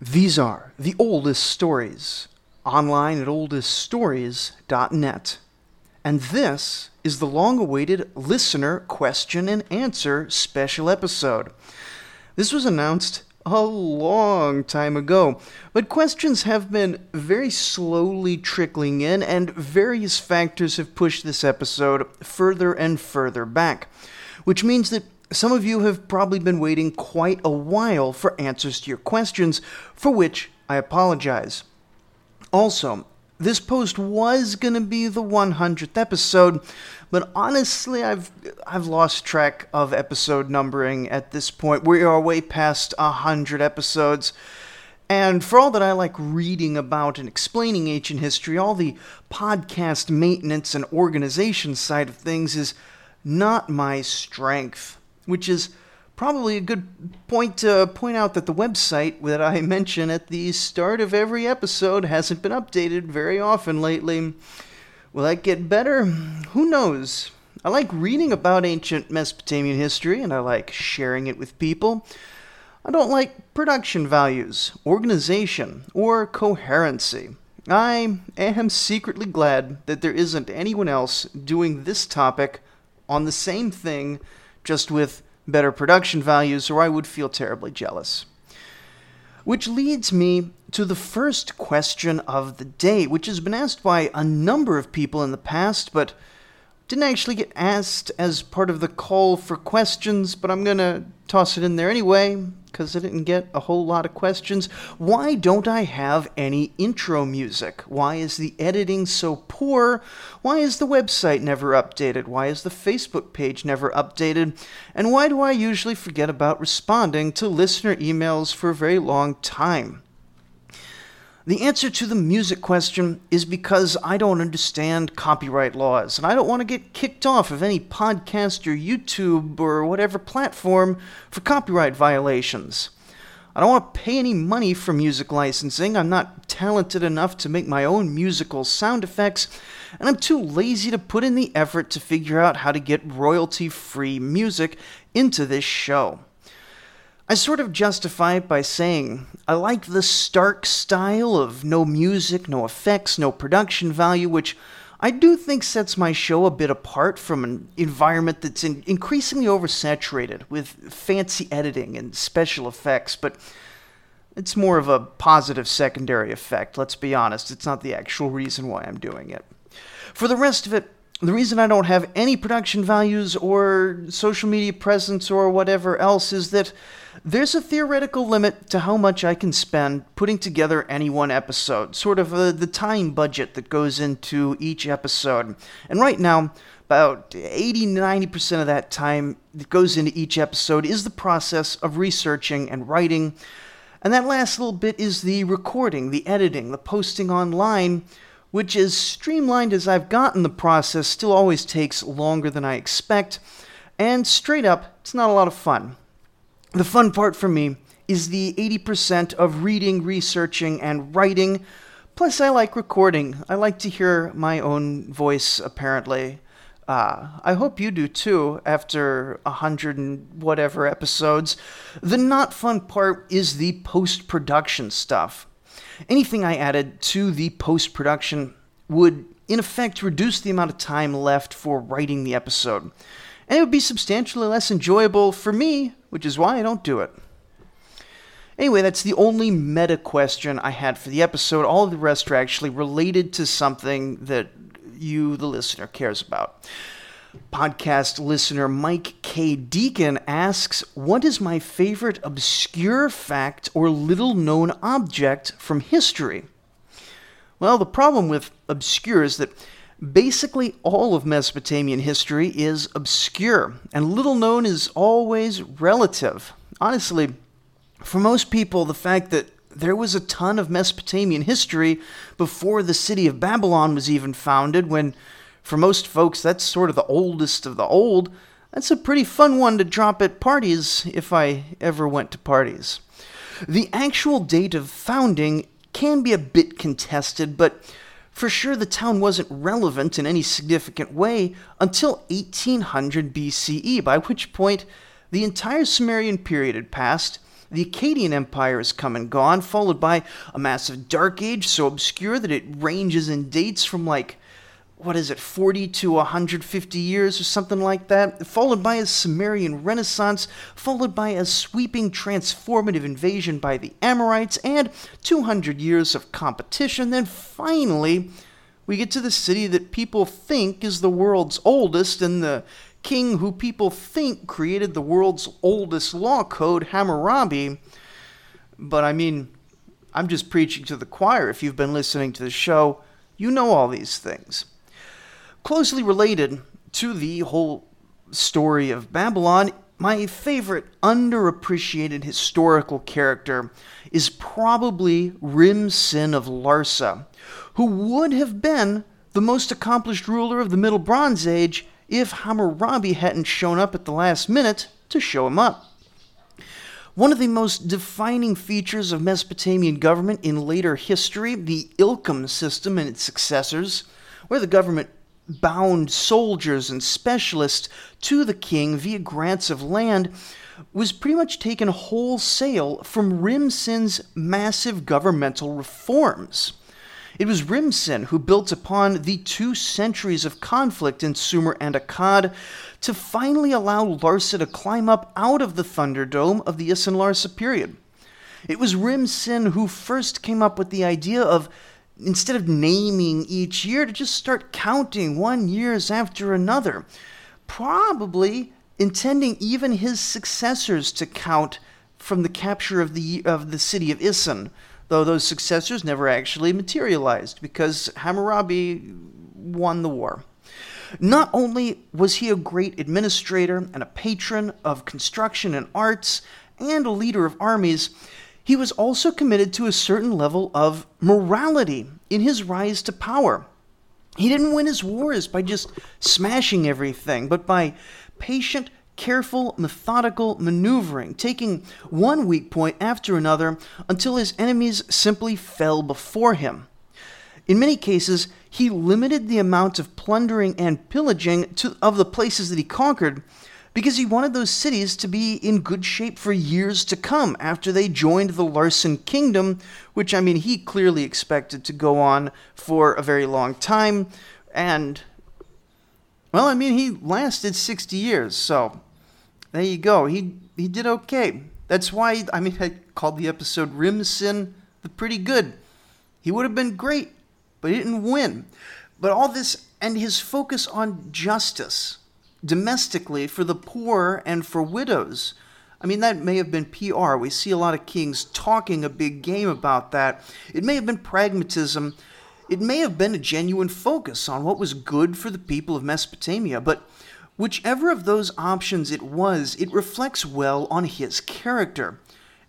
These are the oldest stories, online at oldeststories.net. And this is the long awaited listener question and answer special episode. This was announced a long time ago, but questions have been very slowly trickling in, and various factors have pushed this episode further and further back, which means that some of you have probably been waiting quite a while for answers to your questions, for which I apologize. Also, this post was going to be the 100th episode, but honestly, I've I've lost track of episode numbering at this point. We are way past 100 episodes. And for all that I like reading about and explaining ancient history, all the podcast maintenance and organization side of things is not my strength which is probably a good point to point out that the website that I mention at the start of every episode hasn't been updated very often lately. Will that get better? Who knows? I like reading about ancient Mesopotamian history and I like sharing it with people. I don't like production values, organization, or coherency. I am secretly glad that there isn't anyone else doing this topic on the same thing just with better production values, or I would feel terribly jealous. Which leads me to the first question of the day, which has been asked by a number of people in the past, but didn't actually get asked as part of the call for questions, but I'm to toss it in there anyway because I didn't get a whole lot of questions. Why don't I have any intro music? Why is the editing so poor? Why is the website never updated? Why is the Facebook page never updated? And why do I usually forget about responding to listener emails for a very long time? The answer to the music question is because I don't understand copyright laws, and I don't want to get kicked off of any podcast or YouTube or whatever platform for copyright violations. I don't want to pay any money for music licensing. I'm not talented enough to make my own musical sound effects, and I'm too lazy to put in the effort to figure out how to get royalty free music into this show. I sort of justify it by saying I like the stark style of no music, no effects, no production value, which I do think sets my show a bit apart from an environment that's in increasingly oversaturated with fancy editing and special effects, but it's more of a positive secondary effect, let's be honest. It's not the actual reason why I'm doing it. For the rest of it, the reason I don't have any production values or social media presence or whatever else is that there's a theoretical limit to how much I can spend putting together any one episode, sort of uh, the time budget that goes into each episode. And right now, about 80 90% of that time that goes into each episode is the process of researching and writing. And that last little bit is the recording, the editing, the posting online, which, as streamlined as I've gotten the process, still always takes longer than I expect. And straight up, it's not a lot of fun. The fun part for me is the 80% of reading, researching, and writing. Plus, I like recording. I like to hear my own voice, apparently. Uh, I hope you do too, after a hundred and whatever episodes. The not fun part is the post production stuff. Anything I added to the post production would, in effect, reduce the amount of time left for writing the episode and it would be substantially less enjoyable for me, which is why I don't do it. Anyway, that's the only meta question I had for the episode. All of the rest are actually related to something that you, the listener, cares about. Podcast listener Mike K. Deacon asks, What is my favorite obscure fact or little known object from history? Well, the problem with obscure is that Basically, all of Mesopotamian history is obscure, and little known is always relative. Honestly, for most people, the fact that there was a ton of Mesopotamian history before the city of Babylon was even founded, when for most folks that's sort of the oldest of the old, that's a pretty fun one to drop at parties if I ever went to parties. The actual date of founding can be a bit contested, but for sure, the town wasn't relevant in any significant way until 1800 BCE, by which point the entire Sumerian period had passed, the Akkadian Empire has come and gone, followed by a massive Dark Age so obscure that it ranges in dates from like what is it, 40 to 150 years or something like that, followed by a Sumerian Renaissance, followed by a sweeping transformative invasion by the Amorites, and 200 years of competition. Then finally, we get to the city that people think is the world's oldest, and the king who people think created the world's oldest law code, Hammurabi. But I mean, I'm just preaching to the choir. If you've been listening to the show, you know all these things. Closely related to the whole story of Babylon, my favorite underappreciated historical character is probably Rim Sin of Larsa, who would have been the most accomplished ruler of the Middle Bronze Age if Hammurabi hadn't shown up at the last minute to show him up. One of the most defining features of Mesopotamian government in later history, the ilkum system and its successors, where the government bound soldiers and specialists to the king via grants of land was pretty much taken wholesale from Rim-Sin's massive governmental reforms. It was Rim-Sin who built upon the two centuries of conflict in Sumer and Akkad to finally allow Larsa to climb up out of the Thunderdome of the Isin-Larsa period. It was Rim-Sin who first came up with the idea of instead of naming each year, to just start counting one years after another. Probably intending even his successors to count from the capture of the of the city of Isin, though those successors never actually materialized because Hammurabi won the war. Not only was he a great administrator and a patron of construction and arts and a leader of armies, he was also committed to a certain level of morality in his rise to power. He didn't win his wars by just smashing everything, but by patient, careful, methodical maneuvering, taking one weak point after another until his enemies simply fell before him. In many cases, he limited the amount of plundering and pillaging to, of the places that he conquered because he wanted those cities to be in good shape for years to come after they joined the Larsan kingdom, which, I mean, he clearly expected to go on for a very long time. And, well, I mean, he lasted 60 years, so there you go. He, he did okay. That's why, I mean, I called the episode Rim-Sin the Pretty Good. He would have been great, but he didn't win. But all this and his focus on justice domestically for the poor and for widows. I mean, that may have been PR. We see a lot of kings talking a big game about that. It may have been pragmatism. It may have been a genuine focus on what was good for the people of Mesopotamia, but whichever of those options it was, it reflects well on his character.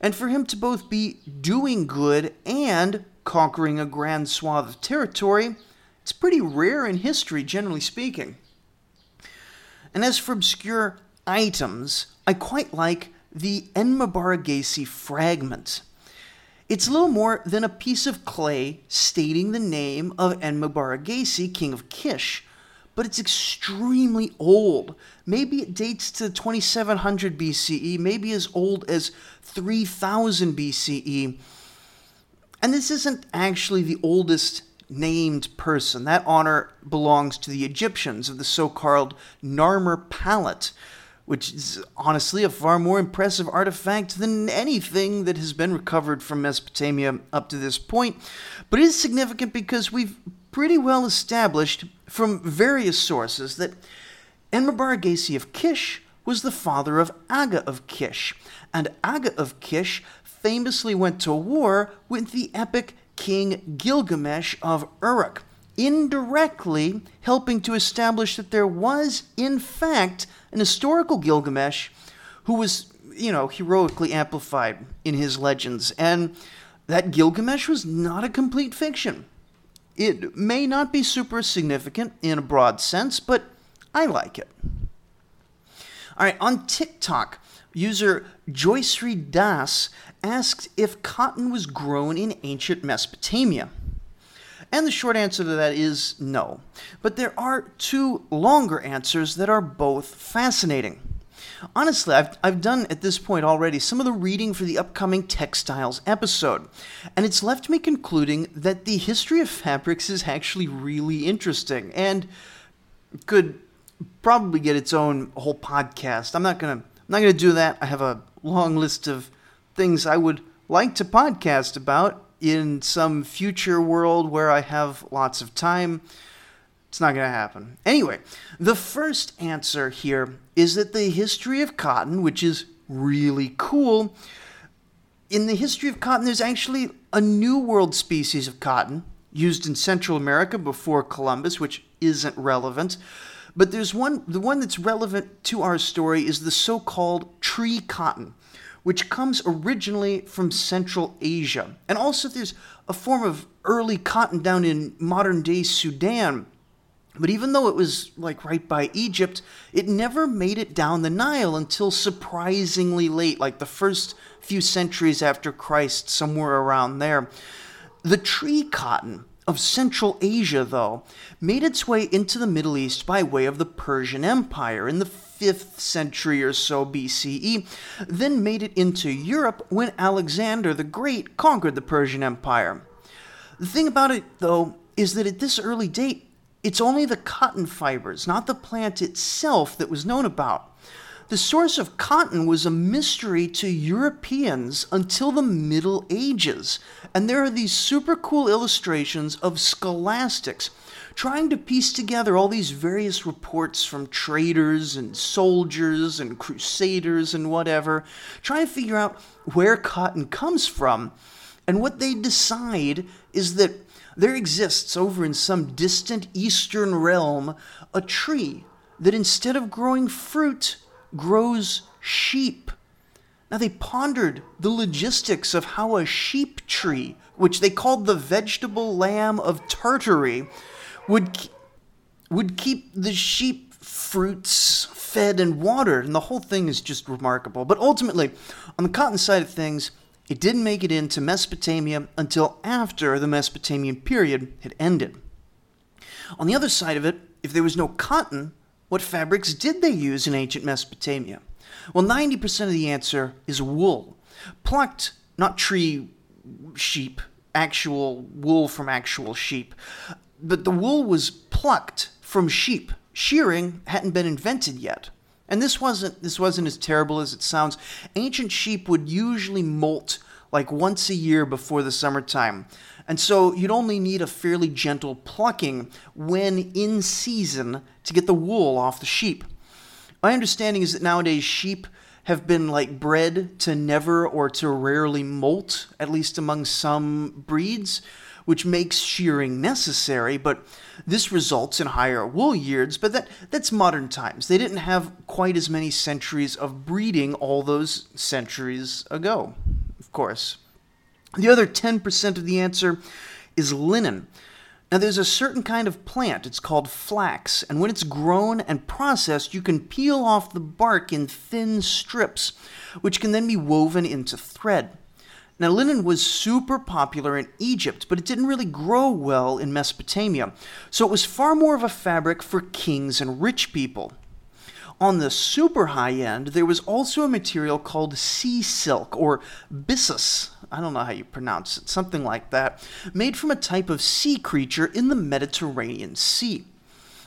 And for him to both be doing good and conquering a grand swath of territory, it's pretty rare in history, generally speaking. And as for obscure items, I quite like the Enmebaragesi fragment. It's little more than a piece of clay stating the name of Enmebaragesi, king of Kish, but it's extremely old. Maybe it dates to 2700 BCE, maybe as old as 3000 BCE. And this isn't actually the oldest named person. That honor belongs to the Egyptians of the so called Narmer Palette, which is honestly a far more impressive artifact than anything that has been recovered from Mesopotamia up to this point. But it is significant because we've pretty well established from various sources that Enmebaragesi of Kish was the father of Aga of Kish, and Aga of Kish famously went to war with the epic King Gilgamesh of Uruk, indirectly helping to establish that there was, in fact, an historical Gilgamesh who was, you know, heroically amplified in his legends, and that Gilgamesh was not a complete fiction. It may not be super significant in a broad sense, but I like it. All right, on TikTok, user Joycery Das asked if cotton was grown in ancient Mesopotamia. And the short answer to that is no. But there are two longer answers that are both fascinating. Honestly, I've, I've done at this point already some of the reading for the upcoming textiles episode, and it's left me concluding that the history of fabrics is actually really interesting and could probably get its own whole podcast. I'm not gonna I'm not gonna do that. I have a long list of things I would like to podcast about in some future world where I have lots of time. It's not going to happen. Anyway, the first answer here is that the history of cotton, which is really cool, in the history of cotton, there's actually a New World species of cotton used in Central America before Columbus, which isn't relevant. But there's one, the one that's relevant to our story is the so called tree cotton, which comes originally from Central Asia. And also, there's a form of early cotton down in modern day Sudan but even though it was like right by Egypt, it never made it down the Nile until surprisingly late, like the first few centuries after Christ, somewhere around there. The tree cotton of Central Asia, though, made its way into the Middle East by way of the Persian Empire in the 5th century or so BCE, then made it into Europe when Alexander the Great conquered the Persian Empire. The thing about it, though, is that at this early date, it's only the cotton fibers, not the plant itself, that was known about. The source of cotton was a mystery to Europeans until the Middle Ages. And there are these super cool illustrations of scholastics trying to piece together all these various reports from traders and soldiers and crusaders and whatever, trying to figure out where cotton comes from. And what they decide is that there exists over in some distant eastern realm a tree that instead of growing fruit grows sheep. Now they pondered the logistics of how a sheep tree, which they called the vegetable lamb of Tartary, would would keep the sheep fruits fed and watered, and the whole thing is just remarkable. But ultimately, on the cotton side of things, it didn't make it into Mesopotamia until after the Mesopotamian period had ended. On the other side of it, if there was no cotton, what fabrics did they use in ancient Mesopotamia? Well, 90% of the answer is wool. Plucked, not tree sheep, actual wool from actual sheep, but the wool was plucked from sheep. Shearing hadn't been invented yet. And this wasn't this wasn't as terrible as it sounds. Ancient sheep would usually molt like once a year before the summertime. And so you'd only need a fairly gentle plucking when in season to get the wool off the sheep. My understanding is that nowadays sheep have been like bred to never or to rarely molt, at least among some breeds which makes shearing necessary, but this results in higher wool yields. But that, that's modern times. They didn't have quite as many centuries of breeding all those centuries ago, of course. The other 10% of the answer is linen. Now, there's a certain kind of plant, it's called flax, and when it's grown and processed, you can peel off the bark in thin strips, which can then be woven into thread. Now, linen was super popular in Egypt, but it didn't really grow well in Mesopotamia, so it was far more of a fabric for kings and rich people. On the super high end, there was also a material called sea silk or byssus. I don't know how you pronounce it, something like that, made from a type of sea creature in the Mediterranean Sea.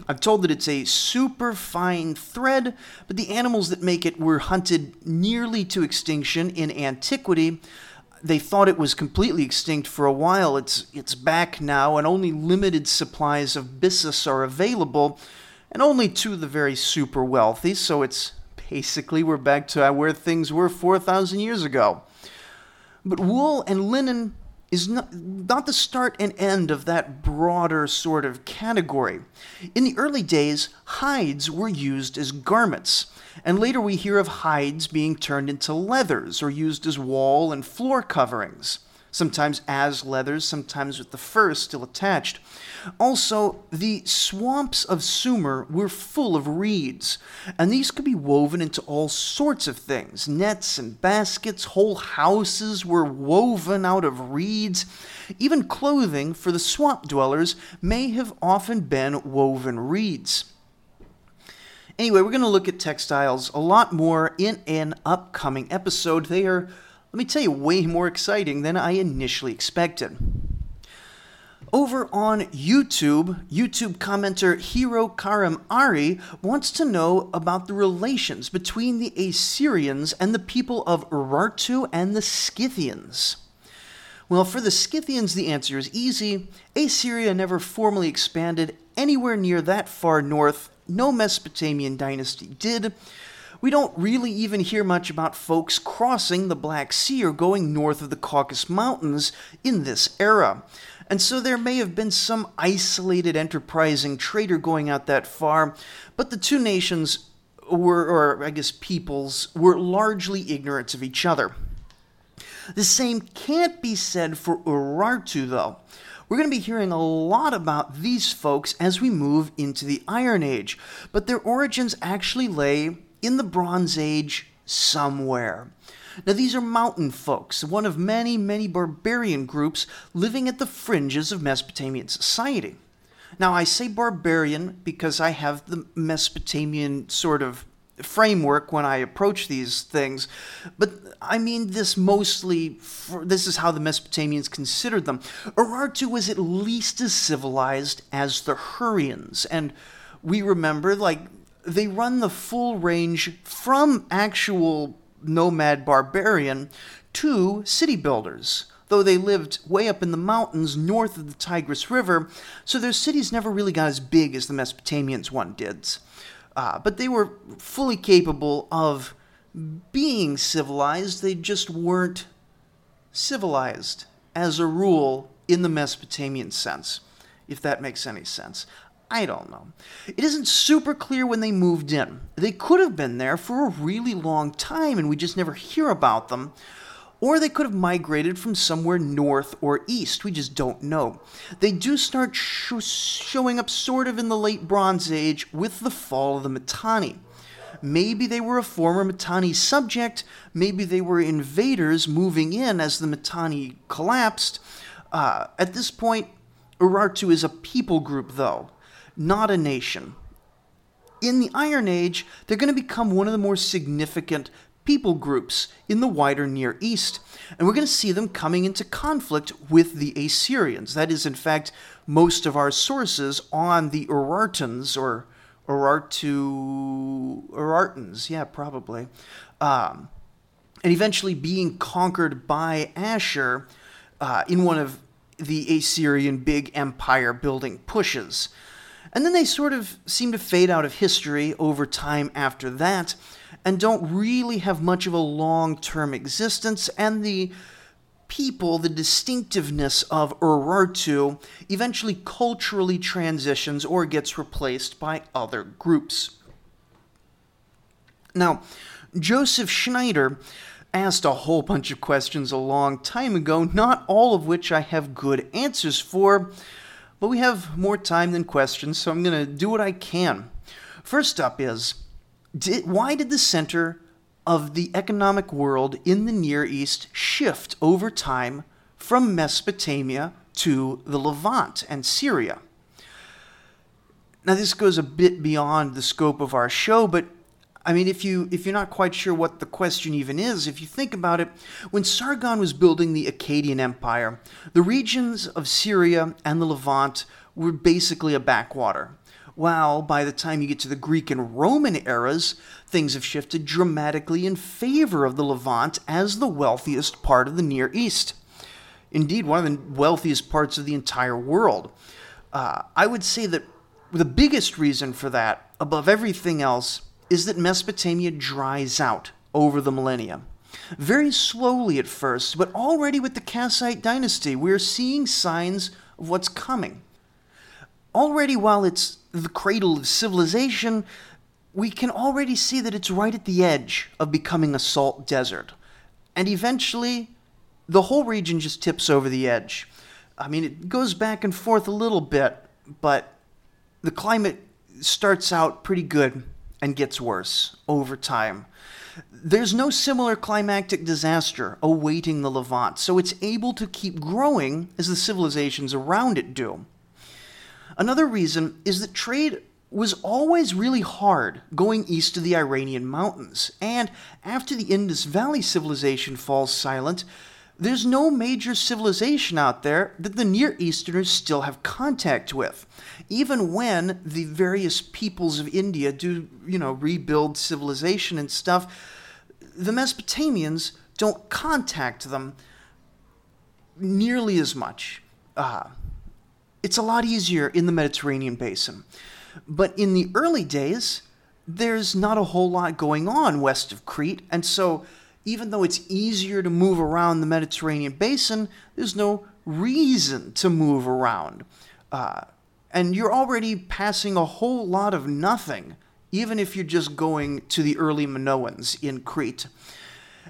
I'm told that it's a super fine thread, but the animals that make it were hunted nearly to extinction in antiquity, they thought it was completely extinct for a while. It's it's back now, and only limited supplies of byssus are available, and only to the very super wealthy. So it's basically we're back to where things were four thousand years ago. But wool and linen is not, not the start and end of that broader sort of category. In the early days, hides were used as garments, and later we hear of hides being turned into leathers or used as wall and floor coverings sometimes as leathers, sometimes with the fur still attached. Also, the swamps of Sumer were full of reeds, and these could be woven into all sorts of things. Nets and baskets, whole houses were woven out of reeds. Even clothing for the swamp dwellers may have often been woven reeds. Anyway, we're going to look at textiles a lot more in an upcoming episode. They are, let me tell you, way more exciting than I initially expected. Over on YouTube, YouTube commenter Hiro Karim Ari wants to know about the relations between the Assyrians and the people of Urartu and the Scythians. Well, for the Scythians, the answer is easy. Assyria never formally expanded anywhere near that far north. No Mesopotamian dynasty did. We don't really even hear much about folks crossing the Black Sea or going north of the Caucasus Mountains in this era. And so there may have been some isolated enterprising trader going out that far, but the two nations were, or I guess peoples, were largely ignorant of each other. The same can't be said for Urartu, though. We're going to be hearing a lot about these folks as we move into the Iron Age, but their origins actually lay in the Bronze Age somewhere. Now, these are mountain folks, one of many, many barbarian groups living at the fringes of Mesopotamian society. Now, I say barbarian because I have the Mesopotamian sort of framework when I approach these things, but I mean this mostly, for, this is how the Mesopotamians considered them. Urartu was at least as civilized as the Hurrians, and we remember, like, they run the full range from actual nomad barbarian to city builders, though they lived way up in the mountains north of the Tigris River, so their cities never really got as big as the Mesopotamians one did. Uh, but they were fully capable of being civilized, they just weren't civilized as a rule in the Mesopotamian sense, if that makes any sense. I don't know. It isn't super clear when they moved in. They could have been there for a really long time and we just never hear about them. Or they could have migrated from somewhere north or east. We just don't know. They do start sh- showing up sort of in the late Bronze Age with the fall of the Mitanni. Maybe they were a former Mitanni subject. Maybe they were invaders moving in as the Mitanni collapsed. Uh, at this point, Urartu is a people group, though not a nation. In the Iron Age, they're going to become one of the more significant people groups in the wider Near East, and we're going to see them coming into conflict with the Assyrians. That is, in fact, most of our sources on the Urartans or Urartu Urartans, yeah, probably, um, and eventually being conquered by Ashur uh, in one of the Assyrian big empire building pushes. And then they sort of seem to fade out of history over time after that and don't really have much of a long term existence. And the people, the distinctiveness of Urartu, eventually culturally transitions or gets replaced by other groups. Now, Joseph Schneider asked a whole bunch of questions a long time ago, not all of which I have good answers for. But we have more time than questions, so I'm going to do what I can. First up is did, why did the center of the economic world in the Near East shift over time from Mesopotamia to the Levant and Syria? Now, this goes a bit beyond the scope of our show, but I mean, if you if you're not quite sure what the question even is, if you think about it, when Sargon was building the Akkadian Empire, the regions of Syria and the Levant were basically a backwater. While by the time you get to the Greek and Roman eras, things have shifted dramatically in favor of the Levant as the wealthiest part of the Near East. Indeed, one of the wealthiest parts of the entire world. Uh, I would say that the biggest reason for that, above everything else, is that Mesopotamia dries out over the millennia. Very slowly at first, but already with the Kassite dynasty, we're seeing signs of what's coming. Already, while it's the cradle of civilization, we can already see that it's right at the edge of becoming a salt desert. And eventually, the whole region just tips over the edge. I mean, it goes back and forth a little bit, but the climate starts out pretty good and gets worse over time. There's no similar climactic disaster awaiting the Levant, so it's able to keep growing as the civilizations around it do. Another reason is that trade was always really hard going east of the Iranian mountains, and after the Indus Valley civilization falls silent, there's no major civilization out there that the Near Easterners still have contact with. Even when the various peoples of India do, you know, rebuild civilization and stuff, the Mesopotamians don't contact them nearly as much. Uh, it's a lot easier in the Mediterranean basin. But in the early days, there's not a whole lot going on west of Crete, and so even though it's easier to move around the Mediterranean basin, there's no reason to move around. Uh, and you're already passing a whole lot of nothing, even if you're just going to the early Minoans in Crete.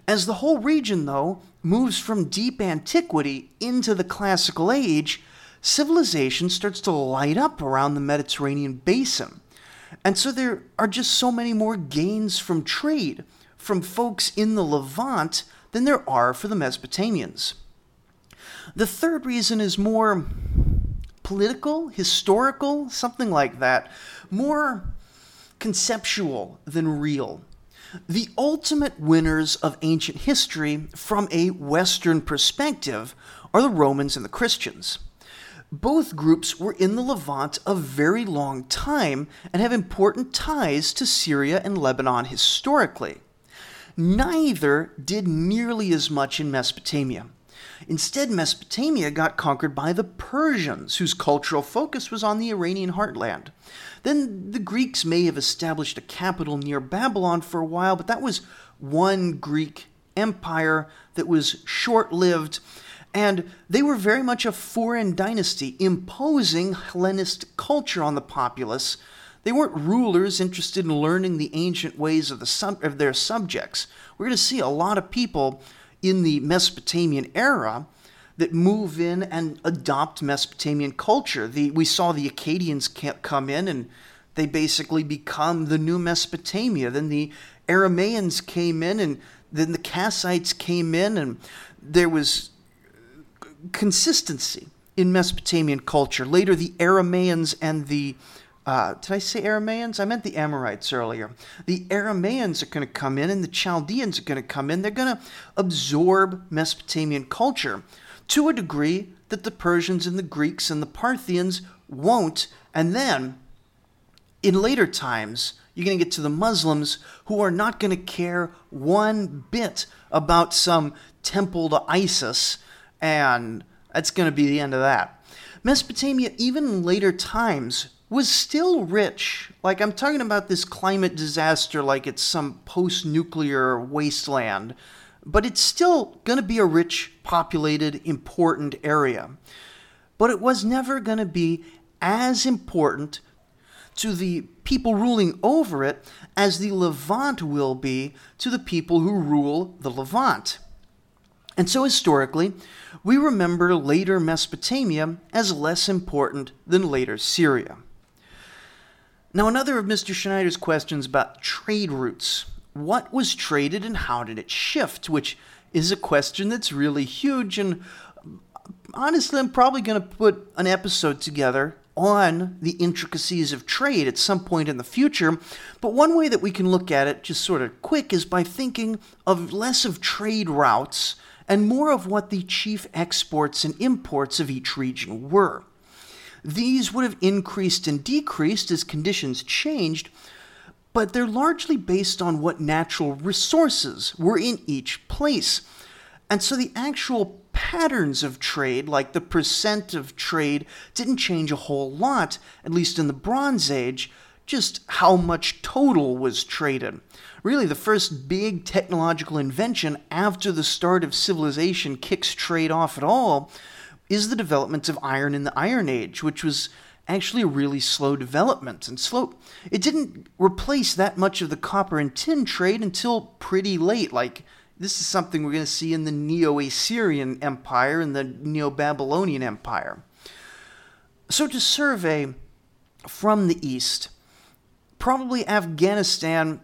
As the whole region, though, moves from deep antiquity into the classical age, civilization starts to light up around the Mediterranean basin. And so there are just so many more gains from trade from folks in the Levant than there are for the Mesopotamians. The third reason is more political, historical, something like that, more conceptual than real. The ultimate winners of ancient history from a Western perspective are the Romans and the Christians. Both groups were in the Levant a very long time and have important ties to Syria and Lebanon historically. Neither did nearly as much in Mesopotamia. Instead, Mesopotamia got conquered by the Persians, whose cultural focus was on the Iranian heartland. Then the Greeks may have established a capital near Babylon for a while, but that was one Greek empire that was short lived and they were very much a foreign dynasty, imposing Hellenist culture on the populace. They weren't rulers interested in learning the ancient ways of, the sub- of their subjects. We're going to see a lot of people in the Mesopotamian era that move in and adopt Mesopotamian culture. The, we saw the Akkadians come in and they basically become the new Mesopotamia. Then the Aramaeans came in and then the Kassites came in and there was consistency in Mesopotamian culture. Later, the Aramaeans and the uh, did I say Aramaeans? I meant the Amorites earlier. The Aramaeans are going to come in, and the Chaldeans are going to come in. They're going to absorb Mesopotamian culture to a degree that the Persians and the Greeks and the Parthians won't. And then, in later times, you're going to get to the Muslims who are not going to care one bit about some temple to Isis and that's going to be the end of that. Mesopotamia, even in later times, was still rich. Like, I'm talking about this climate disaster like it's some post nuclear wasteland, but it's still going to be a rich, populated, important area. But it was never going to be as important to the people ruling over it as the Levant will be to the people who rule the Levant. And so, historically, we remember later Mesopotamia as less important than later Syria. Now, another of Mr. Schneider's questions about trade routes. What was traded and how did it shift? Which is a question that's really huge, and honestly, I'm probably going to put an episode together on the intricacies of trade at some point in the future. But one way that we can look at it, just sort of quick, is by thinking of less of trade routes and more of what the chief exports and imports of each region were. These would have increased and decreased as conditions changed, but they're largely based on what natural resources were in each place. And so the actual patterns of trade, like the percent of trade, didn't change a whole lot, at least in the Bronze Age, just how much total was traded. Really, the first big technological invention after the start of civilization kicks trade off at all is the development of iron in the Iron Age, which was actually a really slow development and slow. It didn't replace that much of the copper and tin trade until pretty late. Like, this is something we're going to see in the Neo Assyrian Empire and the Neo Babylonian Empire. So, to survey from the east, probably Afghanistan,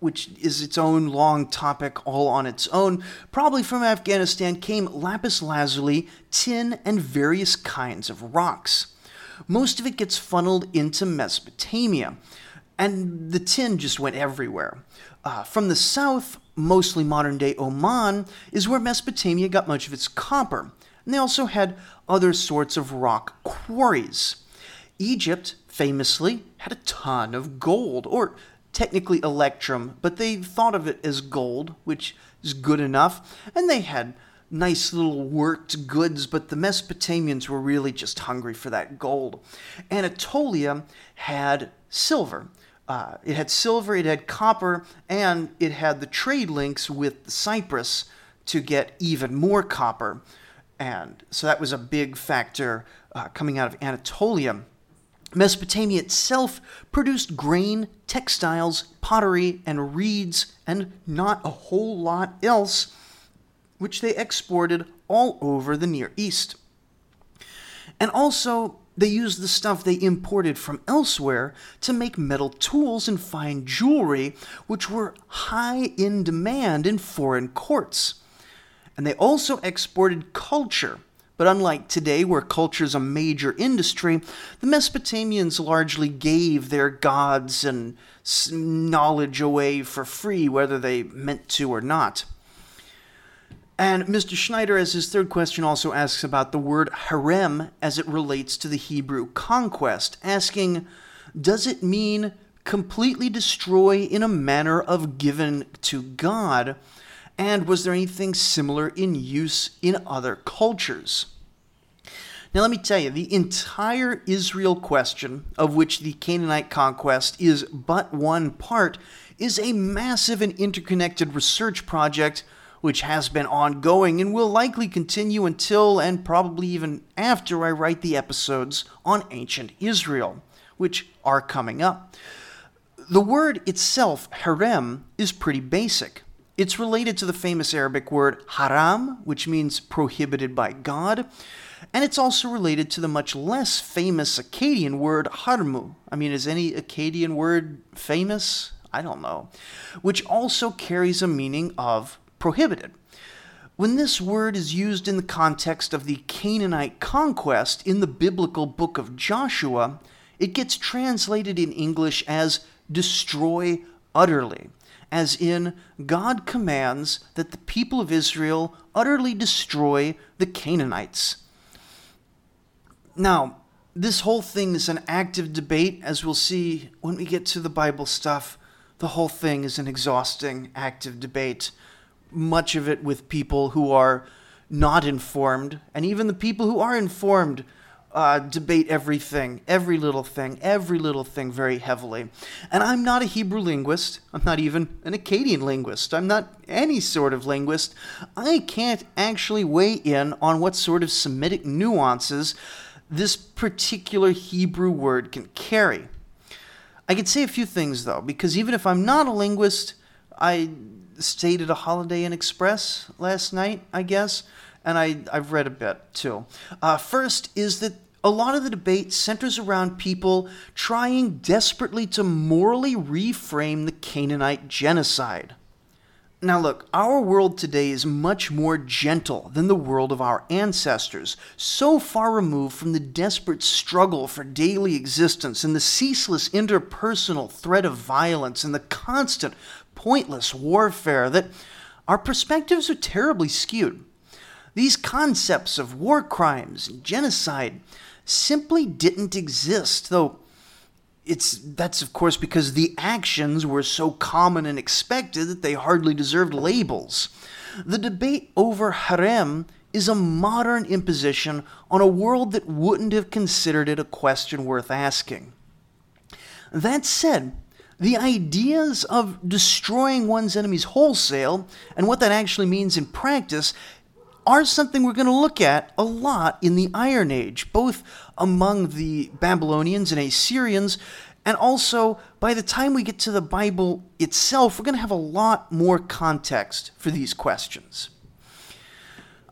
which is its own long topic all on its own, probably from Afghanistan came lapis lazuli, tin, and various kinds of rocks. most of it gets funneled into Mesopotamia, and the tin just went everywhere. Uh, from the south, mostly modern day Oman, is where Mesopotamia got much of its copper, and they also had other sorts of rock quarries. Egypt, famously, had a ton of gold, or technically electrum, but they thought of it as gold, which is good enough, and they had nice little worked goods, but the Mesopotamians were really just hungry for that gold. Anatolia had silver. Uh, it had silver, it had copper, and it had the trade links with Cyprus to get even more copper. And so that was a big factor uh, coming out of Anatolia. Mesopotamia itself produced grain, textiles, pottery, and reeds, and not a whole lot else, which they exported all over the Near East. And also, they used the stuff they imported from elsewhere to make metal tools and fine jewelry, which were high in demand in foreign courts. And they also exported culture, but unlike today, where culture is a major industry, the Mesopotamians largely gave their gods and knowledge away for free, whether they meant to or not. And Mr. Schneider, as his third question, also asks about the word herem as it relates to the Hebrew conquest, asking, Does it mean completely destroy in a manner of given to God? And was there anything similar in use in other cultures? Now, let me tell you, the entire Israel question, of which the Canaanite conquest is but one part, is a massive and interconnected research project which has been ongoing and will likely continue until and probably even after I write the episodes on ancient Israel, which are coming up. The word itself, herem, is pretty basic. It's related to the famous Arabic word haram, which means prohibited by God, and it's also related to the much less famous Akkadian word harmu. I mean, is any Akkadian word famous? I don't know. Which also carries a meaning of prohibited. When this word is used in the context of the Canaanite conquest in the biblical book of Joshua, it gets translated in English as destroy utterly as in, God commands that the people of Israel utterly destroy the Canaanites. Now, this whole thing is an active debate, as we'll see when we get to the Bible stuff. The whole thing is an exhausting, active debate. Much of it with people who are not informed, and even the people who are informed uh, debate everything, every little thing, every little thing very heavily. And I'm not a Hebrew linguist. I'm not even an Akkadian linguist. I'm not any sort of linguist. I can't actually weigh in on what sort of Semitic nuances this particular Hebrew word can carry. I could say a few things, though, because even if I'm not a linguist, I stayed at a Holiday Inn Express last night, I guess, and I, I've read a bit too. Uh, first is that a lot of the debate centers around people trying desperately to morally reframe the Canaanite genocide. Now, look, our world today is much more gentle than the world of our ancestors, so far removed from the desperate struggle for daily existence and the ceaseless interpersonal threat of violence and the constant, pointless warfare that our perspectives are terribly skewed. These concepts of war crimes and genocide simply didn't exist, though it's that's of course because the actions were so common and expected that they hardly deserved labels. The debate over herem is a modern imposition on a world that wouldn't have considered it a question worth asking. That said, the ideas of destroying one's enemies wholesale and what that actually means in practice are something we're going to look at a lot in the Iron Age, both among the Babylonians and Assyrians, and also by the time we get to the Bible itself, we're going to have a lot more context for these questions.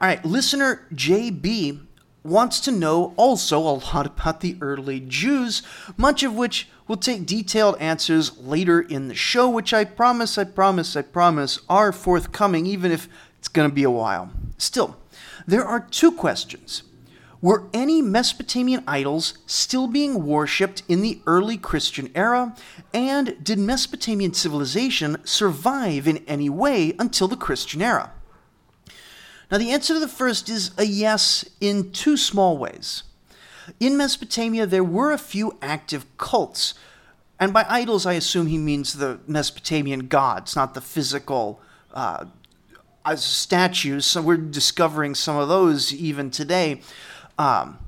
All right, listener JB wants to know also a lot about the early Jews, much of which we'll take detailed answers later in the show, which I promise, I promise, I promise are forthcoming, even if it's going to be a while. Still, there are two questions. Were any Mesopotamian idols still being worshipped in the early Christian era? And did Mesopotamian civilization survive in any way until the Christian era? Now, the answer to the first is a yes in two small ways. In Mesopotamia, there were a few active cults. And by idols, I assume he means the Mesopotamian gods, not the physical uh, statues. So we're discovering some of those even today. Um,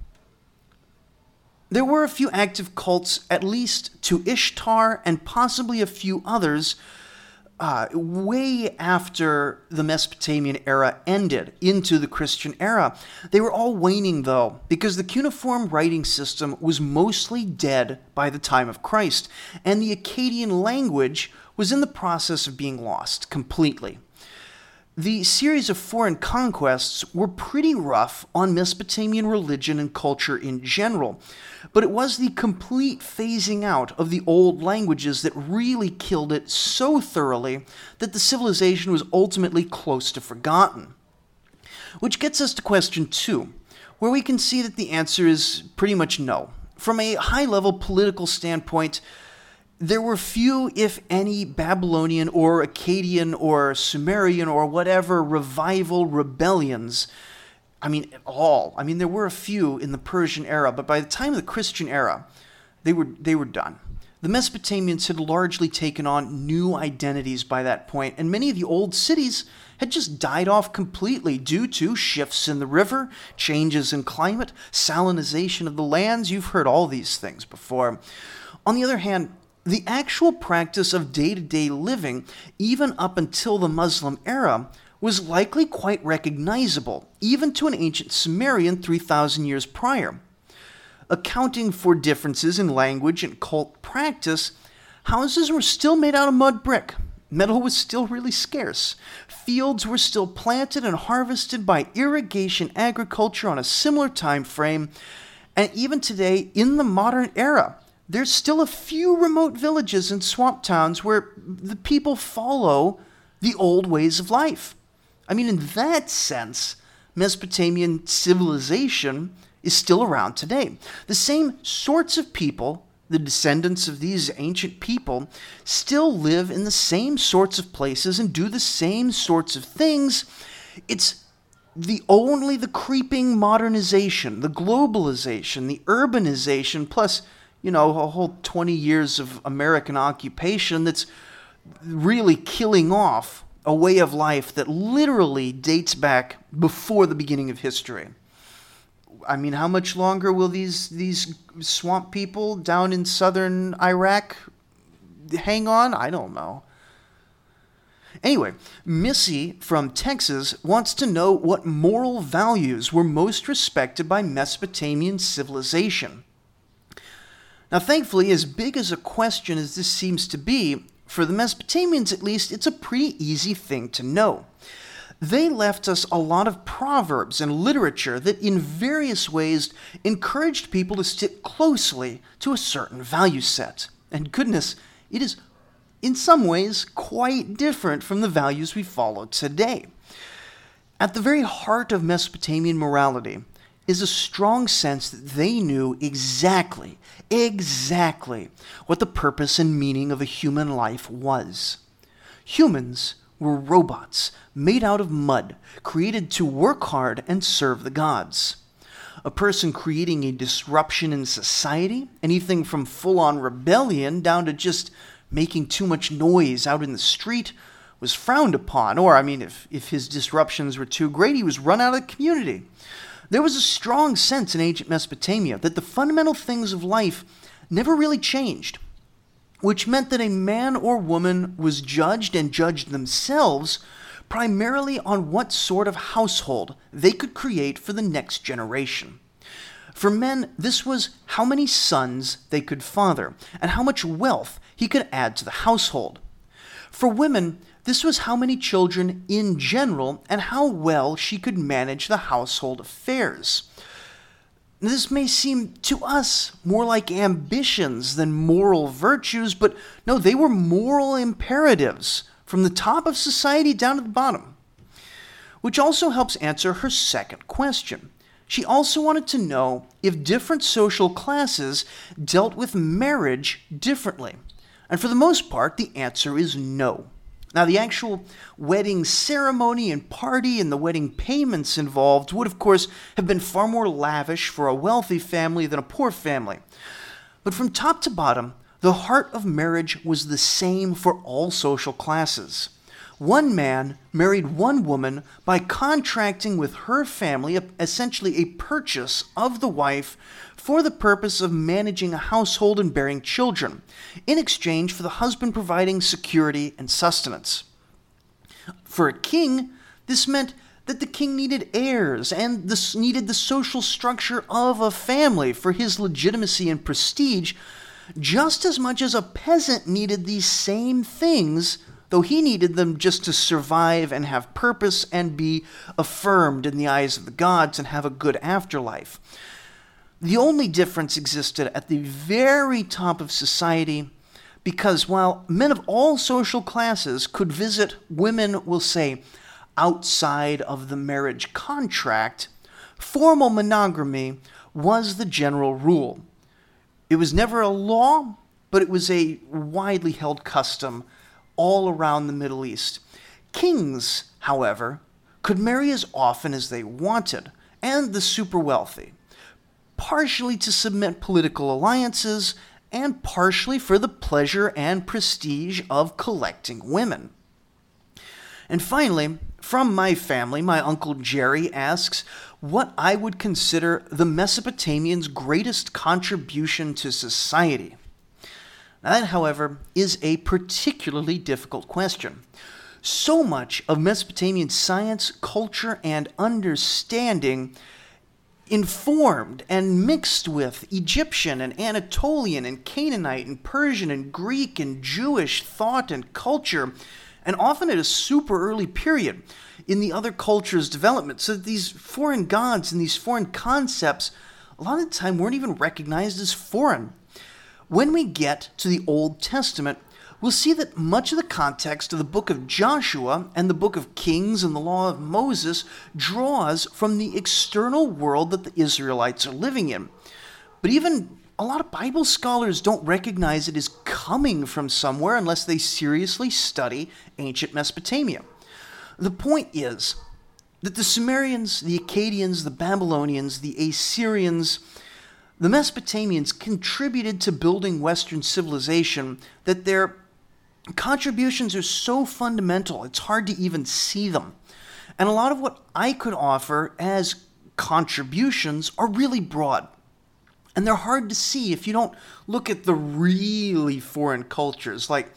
there were a few active cults, at least to Ishtar and possibly a few others, uh, way after the Mesopotamian era ended into the Christian era. They were all waning, though, because the cuneiform writing system was mostly dead by the time of Christ, and the Akkadian language was in the process of being lost completely. The series of foreign conquests were pretty rough on Mesopotamian religion and culture in general, but it was the complete phasing out of the old languages that really killed it so thoroughly that the civilization was ultimately close to forgotten. Which gets us to question two, where we can see that the answer is pretty much no. From a high level political standpoint, there were few, if any, Babylonian or Akkadian or Sumerian or whatever revival rebellions. I mean, at all. I mean, there were a few in the Persian era, but by the time of the Christian era, they were, they were done. The Mesopotamians had largely taken on new identities by that point, and many of the old cities had just died off completely due to shifts in the river, changes in climate, salinization of the lands. You've heard all these things before. On the other hand, the actual practice of day to day living, even up until the Muslim era, was likely quite recognizable, even to an ancient Sumerian 3,000 years prior. Accounting for differences in language and cult practice, houses were still made out of mud brick. Metal was still really scarce. Fields were still planted and harvested by irrigation agriculture on a similar time frame. And even today, in the modern era, there's still a few remote villages and swamp towns where the people follow the old ways of life. I mean, in that sense, Mesopotamian civilization is still around today. The same sorts of people, the descendants of these ancient people, still live in the same sorts of places and do the same sorts of things. It's the only the creeping modernization, the globalization, the urbanization, plus you know, a whole 20 years of American occupation that's really killing off a way of life that literally dates back before the beginning of history. I mean, how much longer will these these swamp people down in southern Iraq hang on? I don't know. Anyway, Missy from Texas wants to know what moral values were most respected by Mesopotamian civilization. Now, thankfully, as big as a question as this seems to be, for the Mesopotamians at least, it's a pretty easy thing to know. They left us a lot of proverbs and literature that, in various ways, encouraged people to stick closely to a certain value set. And goodness, it is, in some ways, quite different from the values we follow today. At the very heart of Mesopotamian morality is a strong sense that they knew exactly, exactly what the purpose and meaning of a human life was. Humans were robots made out of mud, created to work hard and serve the gods. A person creating a disruption in society, anything from full on rebellion down to just making too much noise out in the street, was frowned upon. Or, I mean, if, if his disruptions were too great, he was run out of the community. There was a strong sense in ancient Mesopotamia that the fundamental things of life never really changed, which meant that a man or woman was judged and judged themselves primarily on what sort of household they could create for the next generation. For men, this was how many sons they could father and how much wealth he could add to the household. For women, this was how many children in general and how well she could manage the household affairs. This may seem to us more like ambitions than moral virtues, but no, they were moral imperatives from the top of society down to the bottom. Which also helps answer her second question She also wanted to know if different social classes dealt with marriage differently. And for the most part, the answer is no. Now, the actual wedding ceremony and party and the wedding payments involved would, of course, have been far more lavish for a wealthy family than a poor family. But from top to bottom, the heart of marriage was the same for all social classes. One man married one woman by contracting with her family, essentially a purchase of the wife for the purpose of managing a household and bearing children, in exchange for the husband providing security and sustenance. For a king, this meant that the king needed heirs and this needed the social structure of a family for his legitimacy and prestige, just as much as a peasant needed these same things though he needed them just to survive and have purpose and be affirmed in the eyes of the gods and have a good afterlife. The only difference existed at the very top of society because while men of all social classes could visit women, we'll say, outside of the marriage contract, formal monogamy was the general rule. It was never a law, but it was a widely held custom all around the Middle East. Kings, however, could marry as often as they wanted, and the super wealthy, partially to cement political alliances and partially for the pleasure and prestige of collecting women. And finally, from my family, my uncle Jerry asks what I would consider the Mesopotamians' greatest contribution to society. That, however, is a particularly difficult question. So much of Mesopotamian science, culture, and understanding informed and mixed with Egyptian and Anatolian and Canaanite and Persian and Greek and Jewish thought and culture, and often at a super early period in the other culture's development. So that these foreign gods and these foreign concepts, a lot of the time, weren't even recognized as foreign. When we get to the Old Testament, we'll see that much of the context of the book of Joshua and the book of Kings and the law of Moses draws from the external world that the Israelites are living in. But even a lot of Bible scholars don't recognize it as coming from somewhere unless they seriously study ancient Mesopotamia. The point is that the Sumerians, the Akkadians, the Babylonians, the Assyrians, the Mesopotamians contributed to building Western civilization that their contributions are so fundamental, it's hard to even see them. And a lot of what I could offer as contributions are really broad. And they're hard to see if you don't look at the really foreign cultures. Like,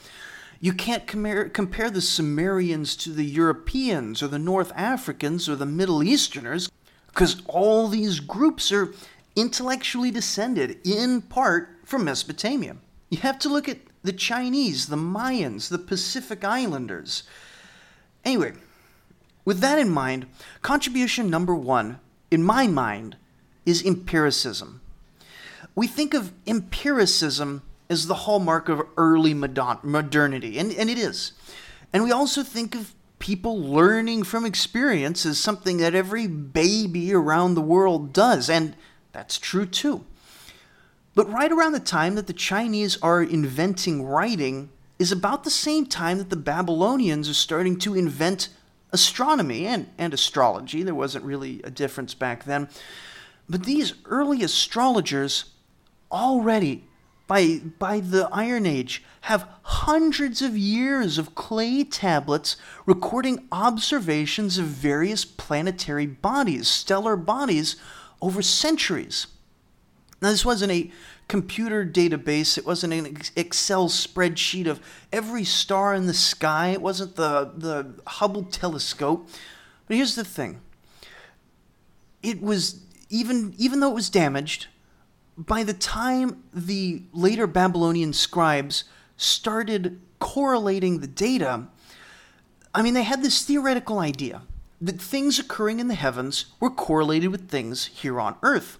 you can't compare, the Sumerians to the Europeans or the North Africans or the Middle Easterners, because all these groups are intellectually descended in part from Mesopotamia. You have to look at the Chinese, the Mayans, the Pacific Islanders. Anyway, with that in mind, contribution number one, in my mind, is empiricism. We think of empiricism as the hallmark of early modernity, and, and it is. And we also think of people learning from experience as something that every baby around the world does. And that's true too. But right around the time that the Chinese are inventing writing is about the same time that the Babylonians are starting to invent astronomy and, and astrology. There wasn't really a difference back then. But these early astrologers already, by, by the Iron Age, have hundreds of years of clay tablets recording observations of various planetary bodies, stellar bodies, over centuries. Now, this wasn't a computer database, it wasn't an Excel spreadsheet of every star in the sky, it wasn't the, the Hubble telescope. But here's the thing it was, even, even though it was damaged, by the time the later Babylonian scribes started correlating the data, I mean, they had this theoretical idea that things occurring in the heavens were correlated with things here on earth.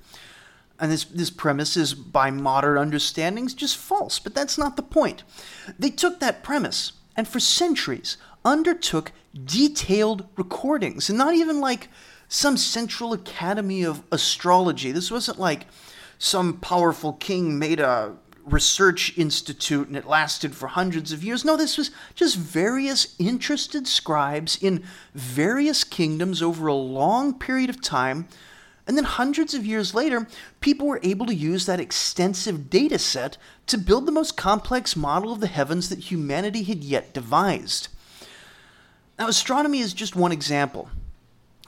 And this, this premise is, by modern understandings, just false, but that's not the point. They took that premise and for centuries undertook detailed recordings, and not even like some central academy of astrology. This wasn't like some powerful king made a research institute and it lasted for hundreds of years. No, this was just various interested scribes in various kingdoms over a long period of time. And then hundreds of years later, people were able to use that extensive data set to build the most complex model of the heavens that humanity had yet devised. Now, astronomy is just one example.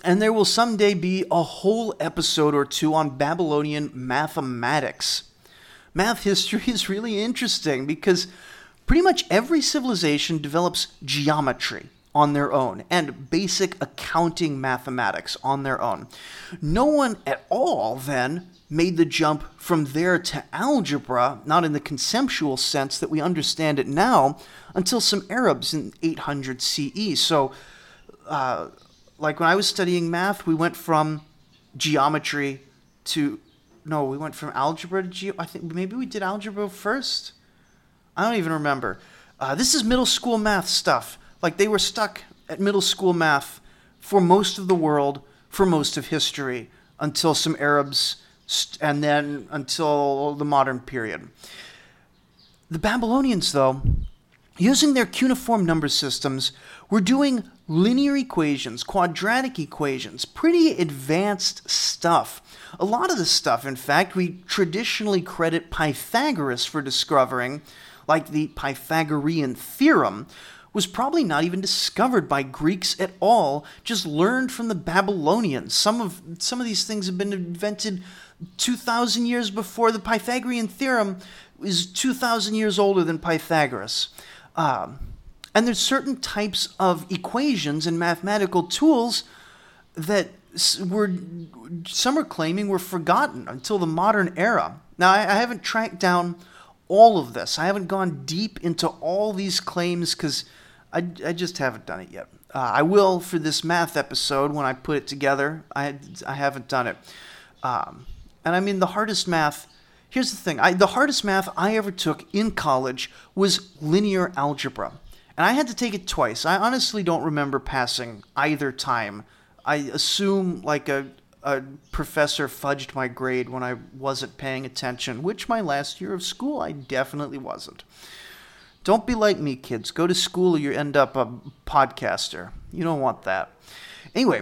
And there will someday be a whole episode or two on Babylonian mathematics math history is really interesting because pretty much every civilization develops geometry on their own and basic accounting mathematics on their own. No one at all then made the jump from there to algebra, not in the conceptual sense that we understand it now, until some Arabs in 800 CE. So, uh, like when I was studying math, we went from geometry to no, we went from algebra to geo. I think maybe we did algebra first. I don't even remember. Uh, this is middle school math stuff. Like they were stuck at middle school math for most of the world, for most of history, until some Arabs, st- and then until the modern period. The Babylonians, though, using their cuneiform number systems, were doing linear equations, quadratic equations, pretty advanced stuff. A lot of the stuff, in fact, we traditionally credit Pythagoras for discovering, like the Pythagorean theorem, was probably not even discovered by Greeks at all, just learned from the Babylonians. Some of some of these things have been invented 2000 years before the Pythagorean theorem is 2000 years older than Pythagoras. Um, and there's certain types of equations and mathematical tools that were some are claiming were forgotten until the modern era. Now I, I haven't tracked down all of this. I haven't gone deep into all these claims because I, I just haven't done it yet. Uh, I will for this math episode when I put it together. I I haven't done it, um, and I mean the hardest math. Here's the thing: I, the hardest math I ever took in college was linear algebra. And I had to take it twice. I honestly don't remember passing either time. I assume like a, a professor fudged my grade when I wasn't paying attention, which my last year of school I definitely wasn't. Don't be like me, kids. Go to school or you end up a podcaster. You don't want that. Anyway,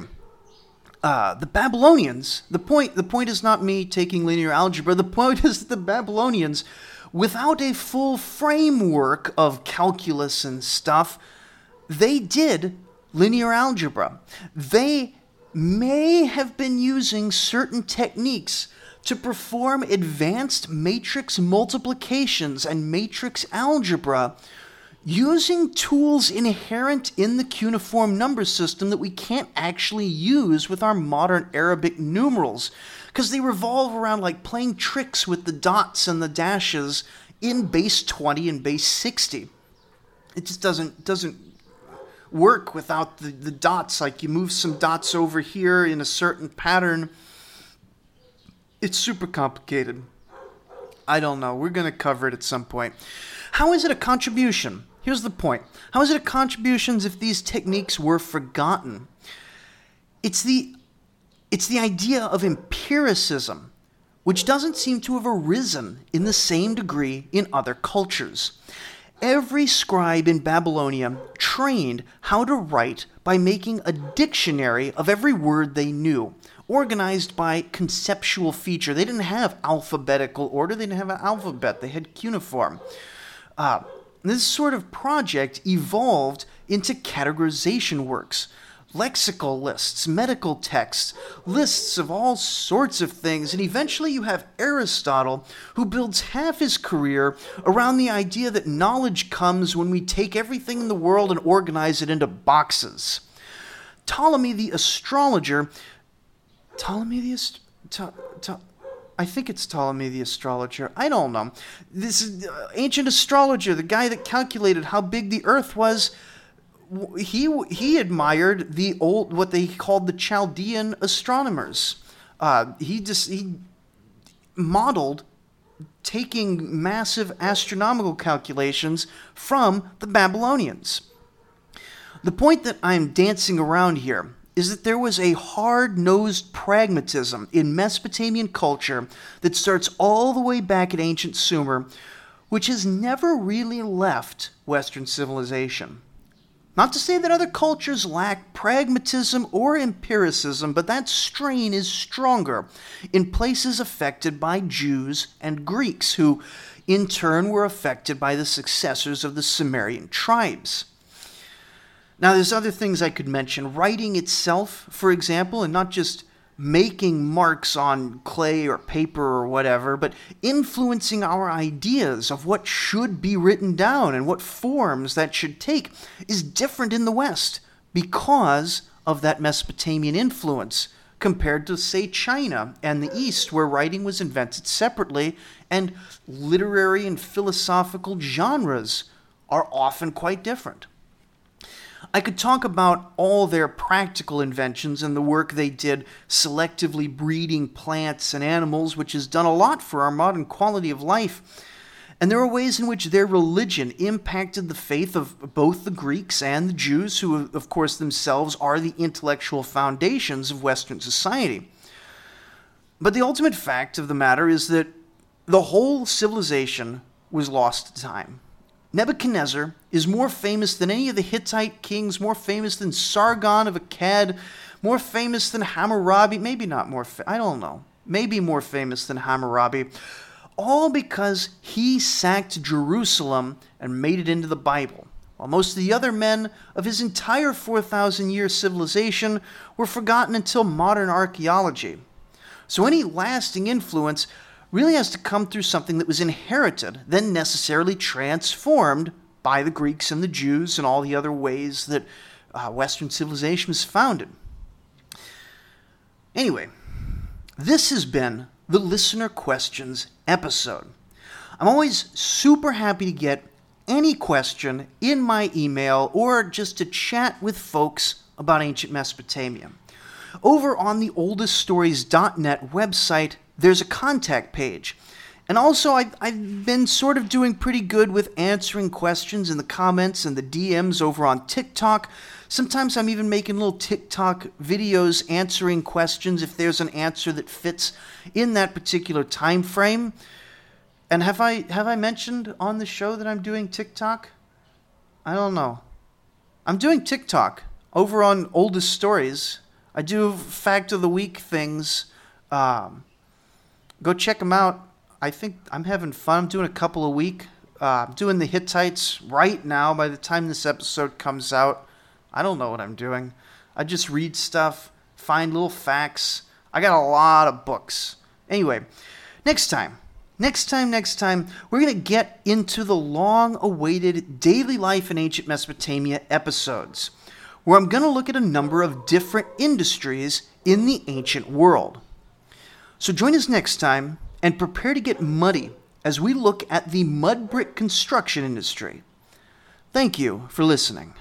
uh, the Babylonians. The point. The point is not me taking linear algebra. The point is that the Babylonians without a full framework of calculus and stuff, they did linear algebra. They may have been using certain techniques to perform advanced matrix multiplications and matrix algebra using tools inherent in the cuneiform number system that we can't actually use with our modern Arabic numerals because they revolve around like playing tricks with the dots and the dashes in base 20 and base 60. It just doesn't doesn't work without the, the dots. Like you move some dots over here in a certain pattern. It's super complicated. I don't know. We're going to cover it at some point. How is it a contribution? Here's the point. How is it a contribution if these techniques were forgotten? It's the it's the idea of empiricism, which doesn't seem to have arisen in the same degree in other cultures. Every scribe in Babylonia trained how to write by making a dictionary of every word they knew, organized by conceptual feature. They didn't have alphabetical order, they didn't have an alphabet, they had cuneiform. Uh, this sort of project evolved into categorization works lexical lists, medical texts, lists of all sorts of things, and eventually you have Aristotle, who builds half his career around the idea that knowledge comes when we take everything in the world and organize it into boxes. Ptolemy the astrologer, Ptolemy the ast- to, to, I think it's Ptolemy the astrologer. I don't know. This is uh, ancient astrologer, the guy that calculated how big the earth was he he admired the old what they called the Chaldean astronomers. Uh, he just he modeled taking massive astronomical calculations from the Babylonians. The point that I'm dancing around here is that there was a hard nosed pragmatism in Mesopotamian culture that starts all the way back at ancient Sumer, which has never really left Western civilization. Not to say that other cultures lack pragmatism or empiricism, but that strain is stronger in places affected by Jews and Greeks, who in turn were affected by the successors of the Sumerian tribes. Now, there's other things I could mention. Writing itself, for example, and not just making marks on clay or paper or whatever, but influencing our ideas of what should be written down and what forms that should take is different in the West because of that Mesopotamian influence compared to, say, China and the East, where writing was invented separately and literary and philosophical genres are often quite different. I could talk about all their practical inventions and the work they did selectively breeding plants and animals, which has done a lot for our modern quality of life. And there are ways in which their religion impacted the faith of both the Greeks and the Jews, who, of course, themselves are the intellectual foundations of Western society. But the ultimate fact of the matter is that the whole civilization was lost to time. Nebuchadnezzar is more famous than any of the Hittite kings, more famous than Sargon of Akkad, more famous than Hammurabi, maybe not more, fa- I don't know, maybe more famous than Hammurabi, all because he sacked Jerusalem and made it into the Bible. While most of the other men of his entire 4,000 year civilization were forgotten until modern archaeology. So, any lasting influence really has to come through something that was inherited, then necessarily transformed by the Greeks and the Jews and all the other ways that uh, Western civilization was founded. Anyway, this has been the Listener Questions episode. I'm always super happy to get any question in my email or just to chat with folks about ancient Mesopotamia. Over on the oldeststories.net website, there's a contact page. And also, I, I've been sort of doing pretty good with answering questions in the comments and the DMs over on TikTok. Sometimes I'm even making little TikTok videos answering questions if there's an answer that fits in that particular time frame. And have I have I mentioned on the show that I'm doing TikTok? I don't know. I'm doing TikTok over on Oldest Stories. I do fact of the week things. Um, go check them out. I think I'm having fun. I'm doing a couple a week. Uh, I'm doing the Hittites right now. By the time this episode comes out, I don't know what I'm doing. I just read stuff, find little facts. I got a lot of books. Anyway, next time, next time, next time, we're going to get into the long awaited daily life in ancient Mesopotamia episodes, where I'm going to look at a number of different industries in the ancient world. So join us next time and prepare to get muddy as we look at the mud brick construction industry. Thank you for listening.